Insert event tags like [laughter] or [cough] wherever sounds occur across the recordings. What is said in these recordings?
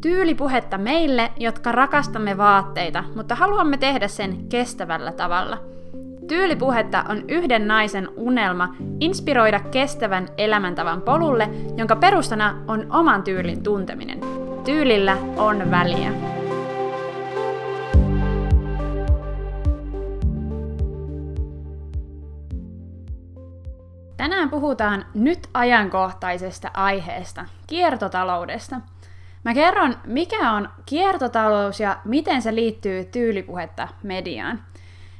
Tyylipuhetta meille, jotka rakastamme vaatteita, mutta haluamme tehdä sen kestävällä tavalla. Tyylipuhetta on yhden naisen unelma inspiroida kestävän elämäntavan polulle, jonka perustana on oman tyylin tunteminen. Tyylillä on väliä. Tänään puhutaan nyt ajankohtaisesta aiheesta, kiertotaloudesta. Mä kerron, mikä on kiertotalous ja miten se liittyy tyylipuhetta mediaan.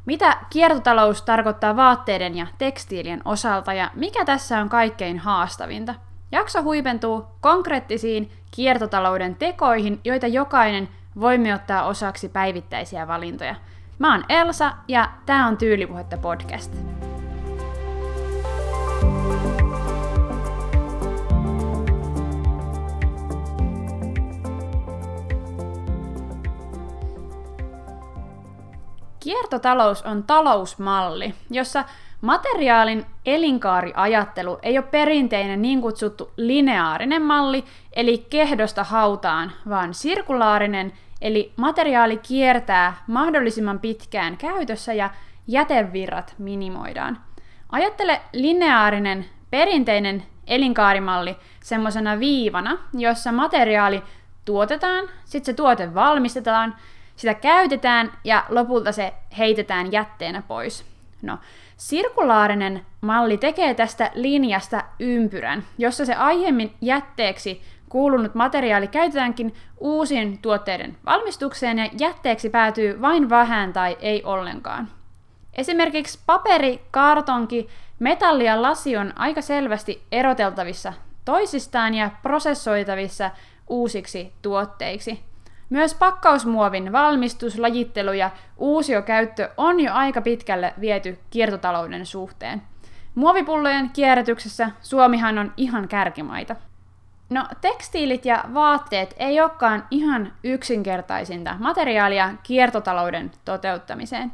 Mitä kiertotalous tarkoittaa vaatteiden ja tekstiilien osalta ja mikä tässä on kaikkein haastavinta. Jakso huipentuu konkreettisiin kiertotalouden tekoihin, joita jokainen voimme ottaa osaksi päivittäisiä valintoja. Mä oon Elsa ja tää on Tyylipuhetta podcast. Kiertotalous on talousmalli, jossa materiaalin elinkaariajattelu ei ole perinteinen niin kutsuttu lineaarinen malli, eli kehdosta hautaan, vaan sirkulaarinen, eli materiaali kiertää mahdollisimman pitkään käytössä ja jätevirrat minimoidaan. Ajattele lineaarinen, perinteinen elinkaarimalli semmoisena viivana, jossa materiaali tuotetaan, sitten se tuote valmistetaan, sitä käytetään ja lopulta se heitetään jätteenä pois. No, sirkulaarinen malli tekee tästä linjasta ympyrän, jossa se aiemmin jätteeksi kuulunut materiaali käytetäänkin uusien tuotteiden valmistukseen ja jätteeksi päätyy vain vähän tai ei ollenkaan. Esimerkiksi paperi, kartonki, metalli ja lasi on aika selvästi eroteltavissa toisistaan ja prosessoitavissa uusiksi tuotteiksi. Myös pakkausmuovin valmistus, lajittelu ja uusiokäyttö on jo aika pitkälle viety kiertotalouden suhteen. Muovipullojen kierrätyksessä Suomihan on ihan kärkimaita. No, tekstiilit ja vaatteet ei olekaan ihan yksinkertaisinta materiaalia kiertotalouden toteuttamiseen.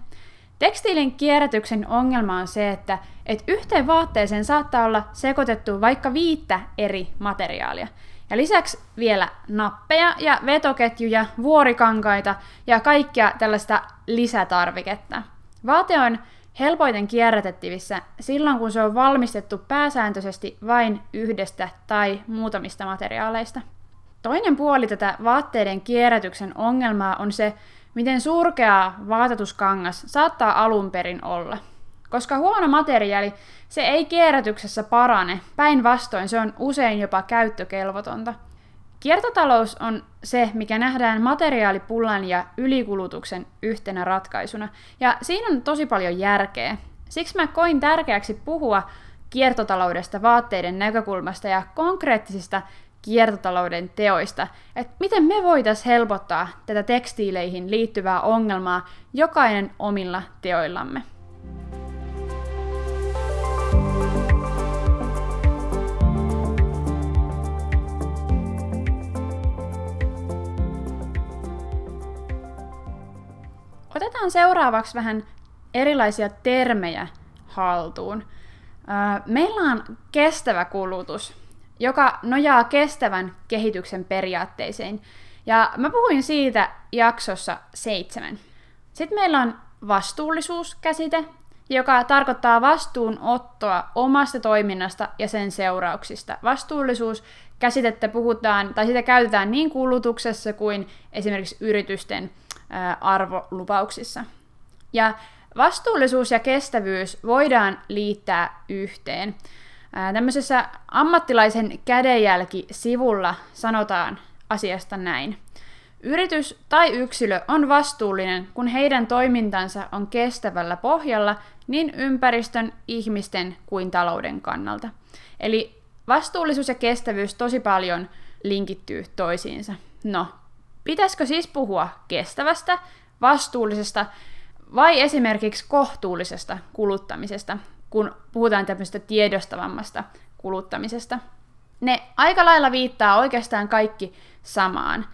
Tekstiilin kierrätyksen ongelma on se, että et yhteen vaatteeseen saattaa olla sekoitettu vaikka viittä eri materiaalia. Ja lisäksi vielä nappeja ja vetoketjuja, vuorikankaita ja kaikkea tällaista lisätarviketta. Vaate on helpoiten kierrätettävissä silloin, kun se on valmistettu pääsääntöisesti vain yhdestä tai muutamista materiaaleista. Toinen puoli tätä vaatteiden kierrätyksen ongelmaa on se, miten surkeaa vaatetuskangas saattaa alun perin olla. Koska huono materiaali se ei kierrätyksessä parane, päinvastoin se on usein jopa käyttökelvotonta. Kiertotalous on se, mikä nähdään materiaalipullan ja ylikulutuksen yhtenä ratkaisuna, ja siinä on tosi paljon järkeä. Siksi mä koin tärkeäksi puhua kiertotaloudesta vaatteiden näkökulmasta ja konkreettisista kiertotalouden teoista, että miten me voitaisiin helpottaa tätä tekstiileihin liittyvää ongelmaa jokainen omilla teoillamme. Otetaan seuraavaksi vähän erilaisia termejä haltuun. Meillä on kestävä kulutus, joka nojaa kestävän kehityksen periaatteisiin. Ja mä puhuin siitä jaksossa seitsemän. Sitten meillä on vastuullisuuskäsite, joka tarkoittaa vastuunottoa omasta toiminnasta ja sen seurauksista. Vastuullisuuskäsitettä puhutaan, tai sitä käytetään niin kulutuksessa kuin esimerkiksi yritysten arvolupauksissa. Ja vastuullisuus ja kestävyys voidaan liittää yhteen. Tämmöisessä ammattilaisen kädenjälki-sivulla sanotaan asiasta näin. Yritys tai yksilö on vastuullinen, kun heidän toimintansa on kestävällä pohjalla niin ympäristön, ihmisten kuin talouden kannalta. Eli vastuullisuus ja kestävyys tosi paljon linkittyy toisiinsa. No, Pitäisikö siis puhua kestävästä, vastuullisesta vai esimerkiksi kohtuullisesta kuluttamisesta, kun puhutaan tämmöisestä tiedostavammasta kuluttamisesta? Ne aika lailla viittaa oikeastaan kaikki samaan.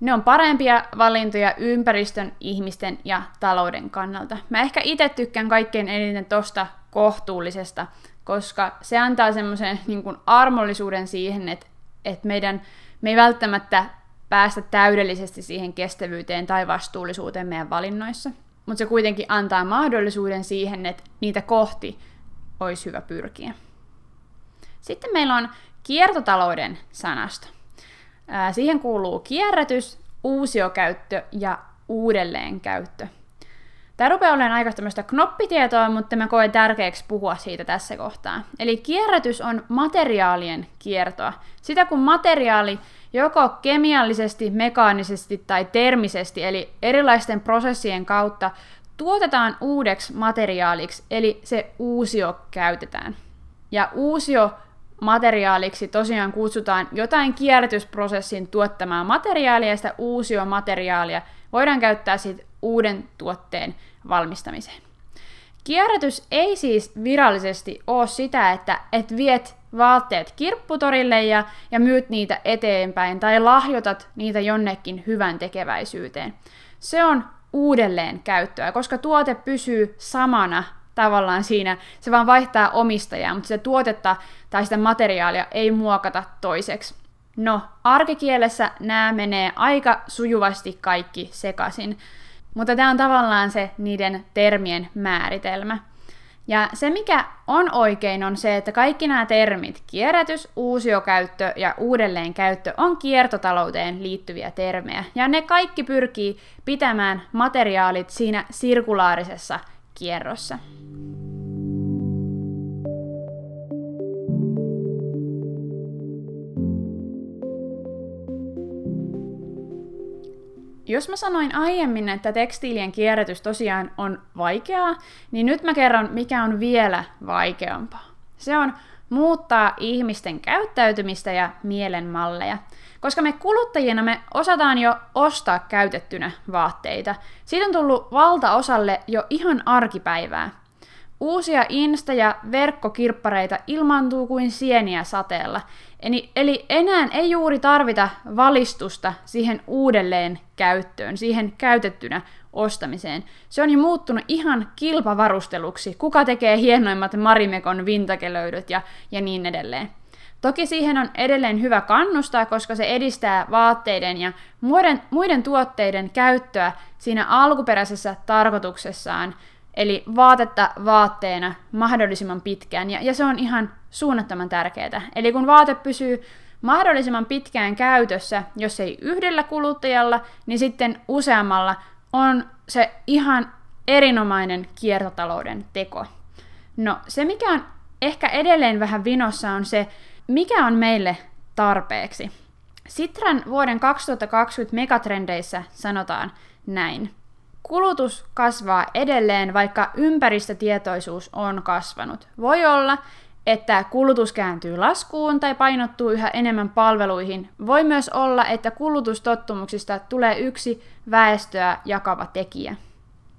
Ne on parempia valintoja ympäristön, ihmisten ja talouden kannalta. Mä ehkä itse tykkään kaikkein eniten tosta kohtuullisesta, koska se antaa semmoisen niin armollisuuden siihen, että, että meidän, me ei välttämättä päästä täydellisesti siihen kestävyyteen tai vastuullisuuteen meidän valinnoissa, mutta se kuitenkin antaa mahdollisuuden siihen, että niitä kohti olisi hyvä pyrkiä. Sitten meillä on kiertotalouden sanasto. Siihen kuuluu kierrätys, uusiokäyttö ja uudelleenkäyttö. Tämä rupeaa olemaan aika tämmöistä knoppitietoa, mutta mä koen tärkeäksi puhua siitä tässä kohtaa. Eli kierrätys on materiaalien kiertoa. Sitä kun materiaali joko kemiallisesti, mekaanisesti tai termisesti, eli erilaisten prosessien kautta, tuotetaan uudeksi materiaaliksi, eli se uusio käytetään. Ja uusio materiaaliksi tosiaan kutsutaan jotain kierrätysprosessin tuottamaa materiaalia, ja sitä uusiomateriaalia voidaan käyttää sitten uuden tuotteen valmistamiseen. Kierrätys ei siis virallisesti ole sitä, että et viet vaatteet kirpputorille ja, ja myyt niitä eteenpäin tai lahjoitat niitä jonnekin hyvän tekeväisyyteen. Se on uudelleen käyttöä, koska tuote pysyy samana tavallaan siinä, se vaan vaihtaa omistajaa, mutta sitä tuotetta tai sitä materiaalia ei muokata toiseksi. No, arkikielessä nämä menee aika sujuvasti kaikki sekaisin, mutta tämä on tavallaan se niiden termien määritelmä. Ja se, mikä on oikein, on se, että kaikki nämä termit, kierrätys, uusiokäyttö ja uudelleenkäyttö, on kiertotalouteen liittyviä termejä. Ja ne kaikki pyrkii pitämään materiaalit siinä sirkulaarisessa kierrossa. Jos mä sanoin aiemmin, että tekstiilien kierrätys tosiaan on vaikeaa, niin nyt mä kerron, mikä on vielä vaikeampaa. Se on muuttaa ihmisten käyttäytymistä ja mielenmalleja. Koska me kuluttajina me osataan jo ostaa käytettynä vaatteita. Siitä on tullut valtaosalle jo ihan arkipäivää. Uusia insta- ja verkkokirppareita ilmaantuu kuin sieniä sateella, eli, eli enää ei juuri tarvita valistusta siihen uudelleen käyttöön, siihen käytettynä ostamiseen. Se on jo muuttunut ihan kilpavarusteluksi, kuka tekee hienoimmat Marimekon vintakelöydöt ja, ja niin edelleen. Toki siihen on edelleen hyvä kannustaa, koska se edistää vaatteiden ja muiden, muiden tuotteiden käyttöä siinä alkuperäisessä tarkoituksessaan, eli vaatetta vaatteena mahdollisimman pitkään, ja, ja se on ihan suunnattoman tärkeää. Eli kun vaate pysyy mahdollisimman pitkään käytössä, jos ei yhdellä kuluttajalla, niin sitten useammalla on se ihan erinomainen kiertotalouden teko. No se, mikä on ehkä edelleen vähän vinossa, on se, mikä on meille tarpeeksi. Sitran vuoden 2020 megatrendeissä sanotaan näin. Kulutus kasvaa edelleen, vaikka ympäristötietoisuus on kasvanut. Voi olla, että kulutus kääntyy laskuun tai painottuu yhä enemmän palveluihin. Voi myös olla, että kulutustottumuksista tulee yksi väestöä jakava tekijä.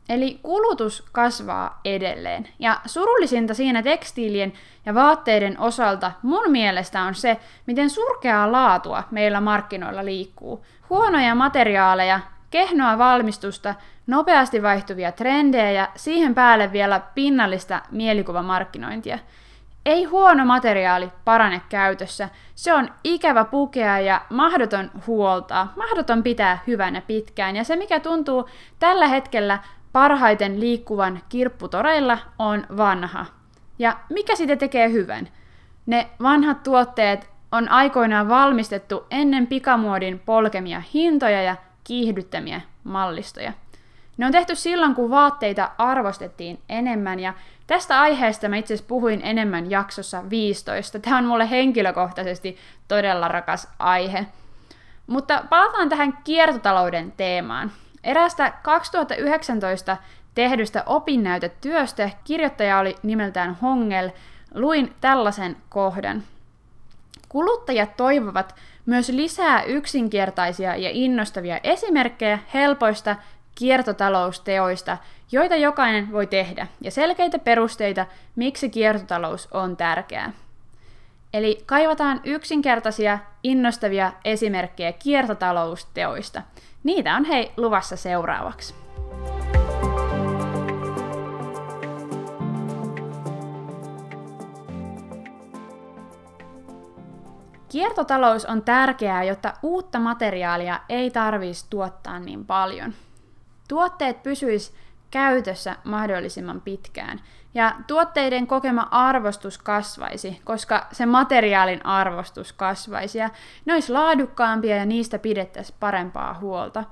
Eli kulutus kasvaa edelleen. Ja surullisinta siinä tekstiilien ja vaatteiden osalta mun mielestä on se, miten surkeaa laatua meillä markkinoilla liikkuu. Huonoja materiaaleja, kehnoa valmistusta, nopeasti vaihtuvia trendejä ja siihen päälle vielä pinnallista mielikuvamarkkinointia. Ei huono materiaali parane käytössä. Se on ikävä pukea ja mahdoton huoltaa, mahdoton pitää hyvänä pitkään. Ja se, mikä tuntuu tällä hetkellä parhaiten liikkuvan kirpputoreilla, on vanha. Ja mikä siitä tekee hyvän? Ne vanhat tuotteet on aikoinaan valmistettu ennen pikamuodin polkemia hintoja ja kiihdyttämiä mallistoja. Ne on tehty silloin, kun vaatteita arvostettiin enemmän ja tästä aiheesta mä itse asiassa puhuin enemmän jaksossa 15. Tämä on mulle henkilökohtaisesti todella rakas aihe. Mutta palataan tähän kiertotalouden teemaan. Erästä 2019 tehdystä opinnäytetyöstä kirjoittaja oli nimeltään Hongel, luin tällaisen kohdan. Kuluttajat toivovat myös lisää yksinkertaisia ja innostavia esimerkkejä helpoista kiertotalousteoista, joita jokainen voi tehdä, ja selkeitä perusteita, miksi kiertotalous on tärkeää. Eli kaivataan yksinkertaisia, innostavia esimerkkejä kiertotalousteoista. Niitä on hei luvassa seuraavaksi. Kiertotalous on tärkeää, jotta uutta materiaalia ei tarvitsisi tuottaa niin paljon. Tuotteet pysyis käytössä mahdollisimman pitkään ja tuotteiden kokema arvostus kasvaisi, koska se materiaalin arvostus kasvaisi ja ne olisi laadukkaampia ja niistä pidettäisiin parempaa huolta.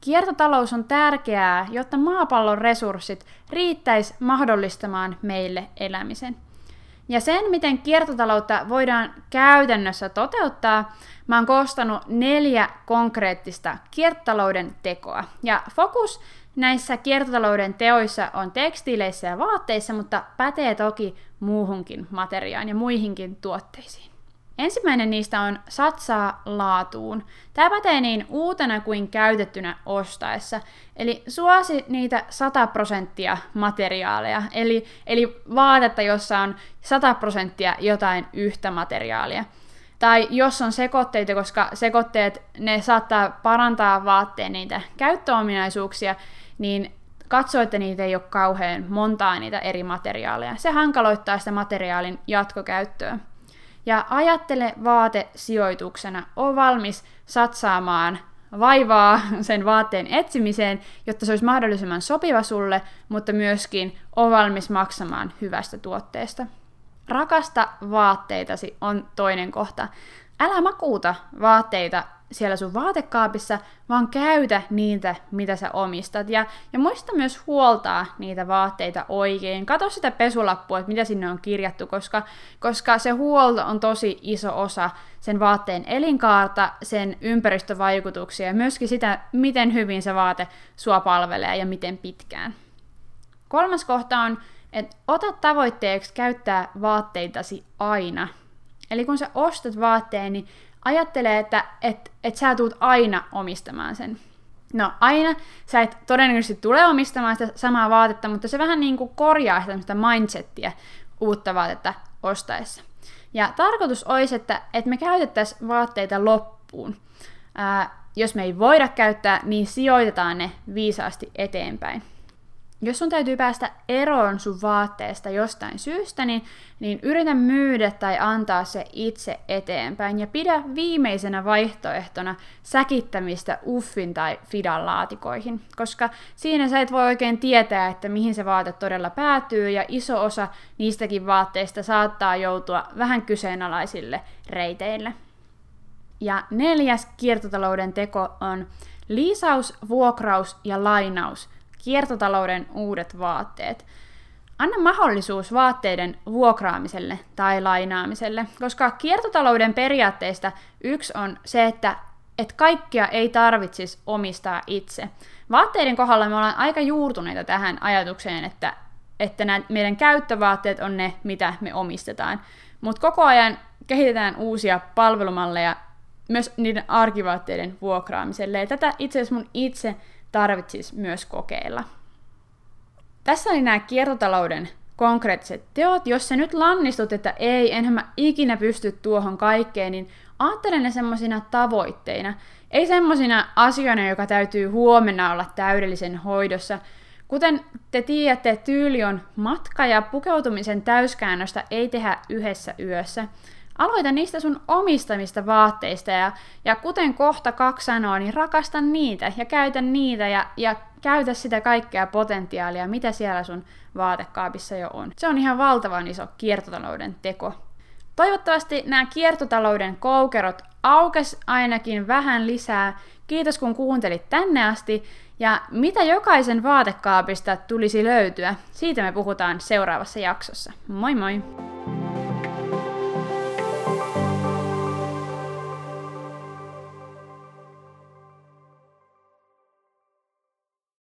Kiertotalous on tärkeää, jotta maapallon resurssit riittäisi mahdollistamaan meille elämisen. Ja sen, miten kiertotaloutta voidaan käytännössä toteuttaa, mä oon koostanut neljä konkreettista kiertotalouden tekoa. Ja fokus näissä kiertotalouden teoissa on tekstiileissä ja vaatteissa, mutta pätee toki muuhunkin materiaan ja muihinkin tuotteisiin. Ensimmäinen niistä on satsaa laatuun. Tämä pätee niin uutena kuin käytettynä ostaessa. Eli suosi niitä 100 prosenttia materiaaleja, eli, eli vaatetta, jossa on 100 prosenttia jotain yhtä materiaalia. Tai jos on sekoitteita, koska sekoitteet ne saattaa parantaa vaatteen niitä käyttöominaisuuksia, niin katso, että niitä ei ole kauhean montaa niitä eri materiaaleja. Se hankaloittaa sitä materiaalin jatkokäyttöä. Ja ajattele vaate sijoituksena. O valmis satsaamaan vaivaa [laughs] sen vaatteen etsimiseen, jotta se olisi mahdollisimman sopiva sulle, mutta myöskin on valmis maksamaan hyvästä tuotteesta. Rakasta vaatteitasi on toinen kohta. Älä makuuta vaatteita siellä sun vaatekaapissa, vaan käytä niitä, mitä sä omistat. Ja, ja muista myös huoltaa niitä vaatteita oikein. Kato sitä pesulappua, että mitä sinne on kirjattu, koska, koska se huolto on tosi iso osa sen vaatteen elinkaarta, sen ympäristövaikutuksia ja myöskin sitä, miten hyvin se vaate sua palvelee ja miten pitkään. Kolmas kohta on, että ota tavoitteeksi käyttää vaatteitasi aina. Eli kun sä ostat vaatteen, niin ajattelee, että et, et sä tuut aina omistamaan sen. No aina sä et todennäköisesti tule omistamaan sitä samaa vaatetta, mutta se vähän niin kuin korjaa sitä mindsettiä uutta vaatetta ostaessa. Ja tarkoitus olisi, että, että me käytettäisiin vaatteita loppuun. Ää, jos me ei voida käyttää, niin sijoitetaan ne viisaasti eteenpäin jos sun täytyy päästä eroon sun vaatteesta jostain syystä, niin, niin yritä myydä tai antaa se itse eteenpäin. Ja pidä viimeisenä vaihtoehtona säkittämistä uffin tai fidan laatikoihin, koska siinä sä et voi oikein tietää, että mihin se vaate todella päätyy. Ja iso osa niistäkin vaatteista saattaa joutua vähän kyseenalaisille reiteille. Ja neljäs kiertotalouden teko on liisaus, vuokraus ja lainaus – kiertotalouden uudet vaatteet. Anna mahdollisuus vaatteiden vuokraamiselle tai lainaamiselle, koska kiertotalouden periaatteista yksi on se, että et kaikkia ei tarvitsisi omistaa itse. Vaatteiden kohdalla me ollaan aika juurtuneita tähän ajatukseen, että, että nämä meidän käyttövaatteet on ne, mitä me omistetaan. Mutta koko ajan kehitetään uusia palvelumalleja myös niiden arkivaatteiden vuokraamiselle. Ja tätä itse asiassa mun itse tarvitsisi myös kokeilla. Tässä oli nämä kiertotalouden konkreettiset teot. Jos sä nyt lannistut, että ei, enhän mä ikinä pysty tuohon kaikkeen, niin ajattele ne semmoisina tavoitteina. Ei semmoisina asioina, joka täytyy huomenna olla täydellisen hoidossa. Kuten te tiedätte, tyyli on matka ja pukeutumisen täyskäännöstä ei tehdä yhdessä yössä. Aloita niistä sun omistamista vaatteista ja, ja kuten kohta kaksi sanoo, niin rakasta niitä ja käytä niitä ja, ja käytä sitä kaikkea potentiaalia, mitä siellä sun vaatekaapissa jo on. Se on ihan valtavan iso kiertotalouden teko. Toivottavasti nämä kiertotalouden koukerot aukes ainakin vähän lisää. Kiitos kun kuuntelit tänne asti. Ja mitä jokaisen vaatekaapista tulisi löytyä, siitä me puhutaan seuraavassa jaksossa. Moi moi!